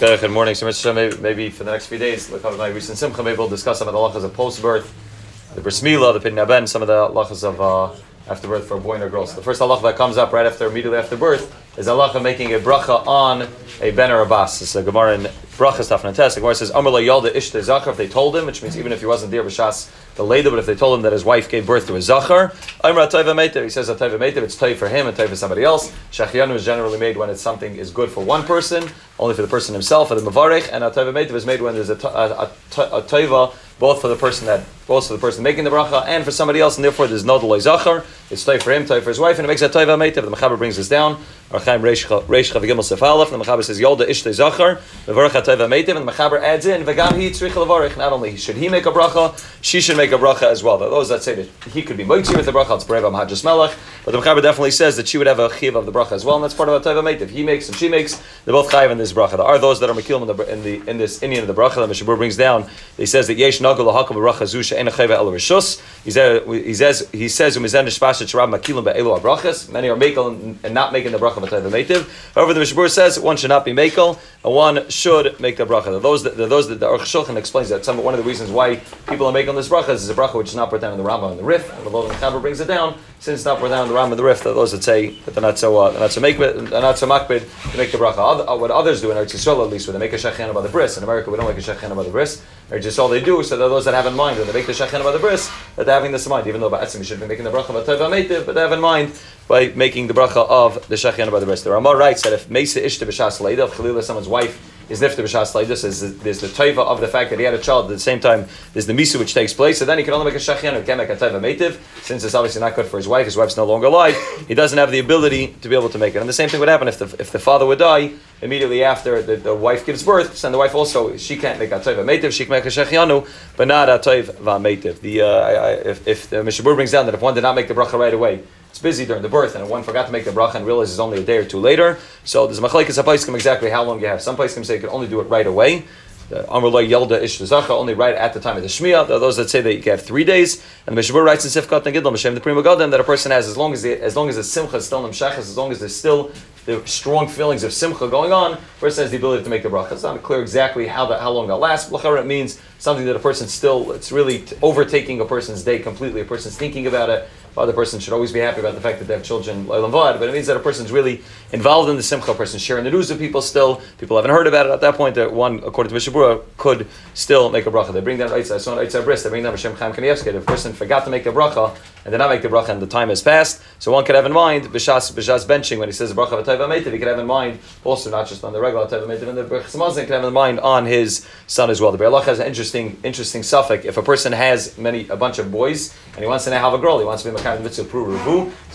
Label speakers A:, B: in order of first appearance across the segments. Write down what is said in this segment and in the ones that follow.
A: Good morning. So. Maybe, maybe for the next few days, look how my recent simcha, maybe we'll discuss some of the halachas of post-birth, the bris milah, the pidnei ben, some of the halachas of uh, for a boy and a girl. So the first halacha that comes up right after, immediately after birth, is halacha making a bracha on a ben or a bas. It's a gemara in bracha stuff and. The gemara says, "Amar yalda ishte zachar." If they told him, which means even if he wasn't there b'shas the leda, but if they told him that his wife gave birth to a zachar, Amar tayva meitev. He says a tayva meitev. It's tay for him and tay for somebody else. Shachianu is generally made when it's something is good for one person, only for the person himself, for the mavarech, and a tayva meitev is made when there's a, a, both for the person that both for the person making the bracha and for somebody else, and therefore there's no delay zachar. It's tay for him, tay for his wife, and it makes a tayva meitev. The mechaber brings this down. Orach Chaim Reish Chavigimel. And the mechaber says Yolda Ishte Zachar Mevarach Tayva Meitev. And the mechaber adds in Vegam Hi Tzrich Levarich. Not only should he make a bracha, she should make a bracha as well. Those that say that he could be moitzi with the bracha, it's Berev Mahadjas Melech. But the mechaber definitely says that she would have a chiv of the bracha as well, and that's part of a Tayva Meitev. He makes and she makes. They're both chayiv in this bracha. There are those that are mekilim in the in the in this Indian of the bracha that Mishnah Berurah brings down. He says that Yesh Nagel Lahakam Bracha Zusha He says he says he says. Many are making and not making the bracha Meitev. However, the Mishnah Berurah says one should not be makel, and one should make the bracha. Those that, those that the Aruch Shulchan explains that some one of the reasons why people are making this bracha is a bracha which is not brought down in the Rambam and the Rif, and the Lord Chaber brings it down. Since it's we're down in the Rambam of the Rif, those that say that they're not so uh, they're not so make they're not so makbid to make the bracha. Other, uh, what others do in Eretz Yisrael at least, when they make a shechina by the bris. In America, we don't make a shechina by the bris. Eretz Yisrael they do. So they're those that have in mind when they make the shechina by the bris that they're having this in mind. Even though you should be making the bracha by Teva but they have in mind by making the bracha of the shechina by the bris. The Ramah writes that if Mesa Ishta B'Shas Leida, if Chalila someone's wife is nifter b'shas this. Is there's the taiva of the fact that he had a child at the same time. There's the misu which takes place, so then he can only make a shachin or can make a taiva metiv. Since it's obviously not good for his wife, his wife's no longer alive. He doesn't have the ability to be able to make it. And the same thing would happen if the if the father would die immediately after the, the wife gives birth. And the wife also she can't make a taiva metiv. She can make a shechianu, but not a taiva metiv. The uh, I, I, if if the Mishnah Berurah brings down that if one did not make the bracha right away it's busy during the birth, and one forgot to make the bracha and realizes only a day or two later. So there's a machlekes apaiskim exactly how long you have. Some places say you can only do it right away. The Amrullah Yelda Ish only right at the time of the Shmiya. There are those that say that you can have three days. And the Mishnah Berurah writes in Sifkat and Gidlam, Hashem the Pri Megadim, that a person has as long as the, as long as the Simcha is still in Shechas, as long as there's still the strong feelings of Simcha going on, person has the ability to make the bracha. It's not clear exactly how that how long that lasts. It means something that a person still it's really overtaking a person's day completely. A person's thinking about it. The other person should always be happy about the fact that they have children, but it means that a person's really involved in the simcha, a person's sharing the news with people still. People haven't heard about it at that point. That one, according to Mishnah Berurah, could still make a bracha. They bring down I saw an Eitzah Bris, they bring down Hashem Chaim Kanievsky. A person forgot to make the bracha and did not make the bracha and the time has passed, so one could have in mind, B'shas, B'shas benching, when he says the bracha of Taiva Meitiv, he could have in mind, also not just on the regular Taiva Meitiv, and the Brachas Mazin, could have in mind on his son as well. The Biur Halacha has an interesting, interesting suffix. If a person has many, a bunch of boys, and he wants to now have a girl, he wants to be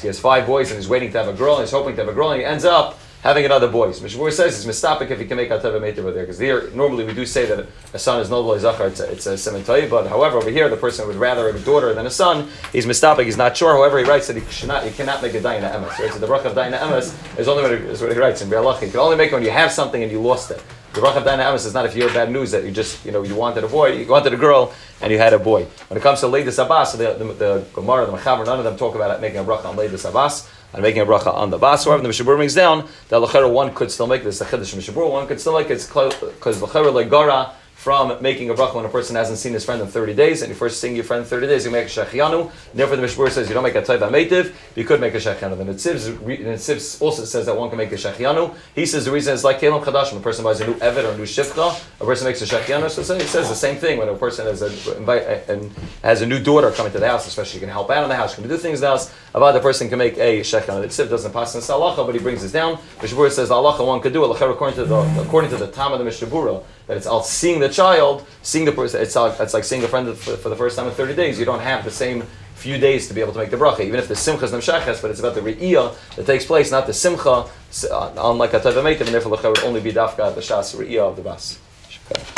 A: He has five boys and he's waiting to have a girl, and he's hoping to have a girl, and he ends up having another boy. So Mishnah Berurah says it's mistapik if he can make a teva meter over there, because there normally we do say that a son is noble zachar, it's a, it's a sementai, but however over here the person would rather have a daughter than a son. He's mistapik, he's not sure. However, he writes that he should not, he cannot make a daina emes. Right? So the brach of daina emes is only what, it, is what he writes in Biur Halacha. You can only make it when you have something and you lost it. The brach of daina emes is not if you hear bad news that you just you know you wanted a boy, you wanted a girl and you had a boy. When it comes to Leidus Abbas, the, the, the Gemara, the Mechaber, none of them talk about making a bracha on Leidus Abbas and making a bracha on the bas. However, the Mishnah Berurah brings down that lachera one could still make this. The chiddush Mishnah Berurah one could still make it because lachera legara from making a bracha when a person hasn't seen his friend in 30 days, and you first seeing your friend in 30 days, you make a shechianu. Therefore, the Mishmur says you don't make a taiva meitiv, you could make a shechianu. The Netzivs also says that one can make a shechianu. He says the reason is like kelim chadash, when a person buys a new evet or a new shifta, a person makes a shechianu. So he says the same thing when a person has a, invite, and has a new daughter coming to the house, especially can help out in the house, can do things in the house, about the person can make a shechianu. The Tziv doesn't pass in salacha, but he brings this down. Mishmur says Allah one could do it, according to the, according to the Tam of the Mishnah Berurah, that it's all seeing the child, seeing the person. It's, it's like seeing a friend for, for, the first time in 30 days. You don't have the same few days to be able to make the bracha, even if the simcha is nemshachas, but it's about the re'iyah that takes place, not the simcha, uh, unlike a teva and therefore the would only be dafka the shas re'iyah of the bas.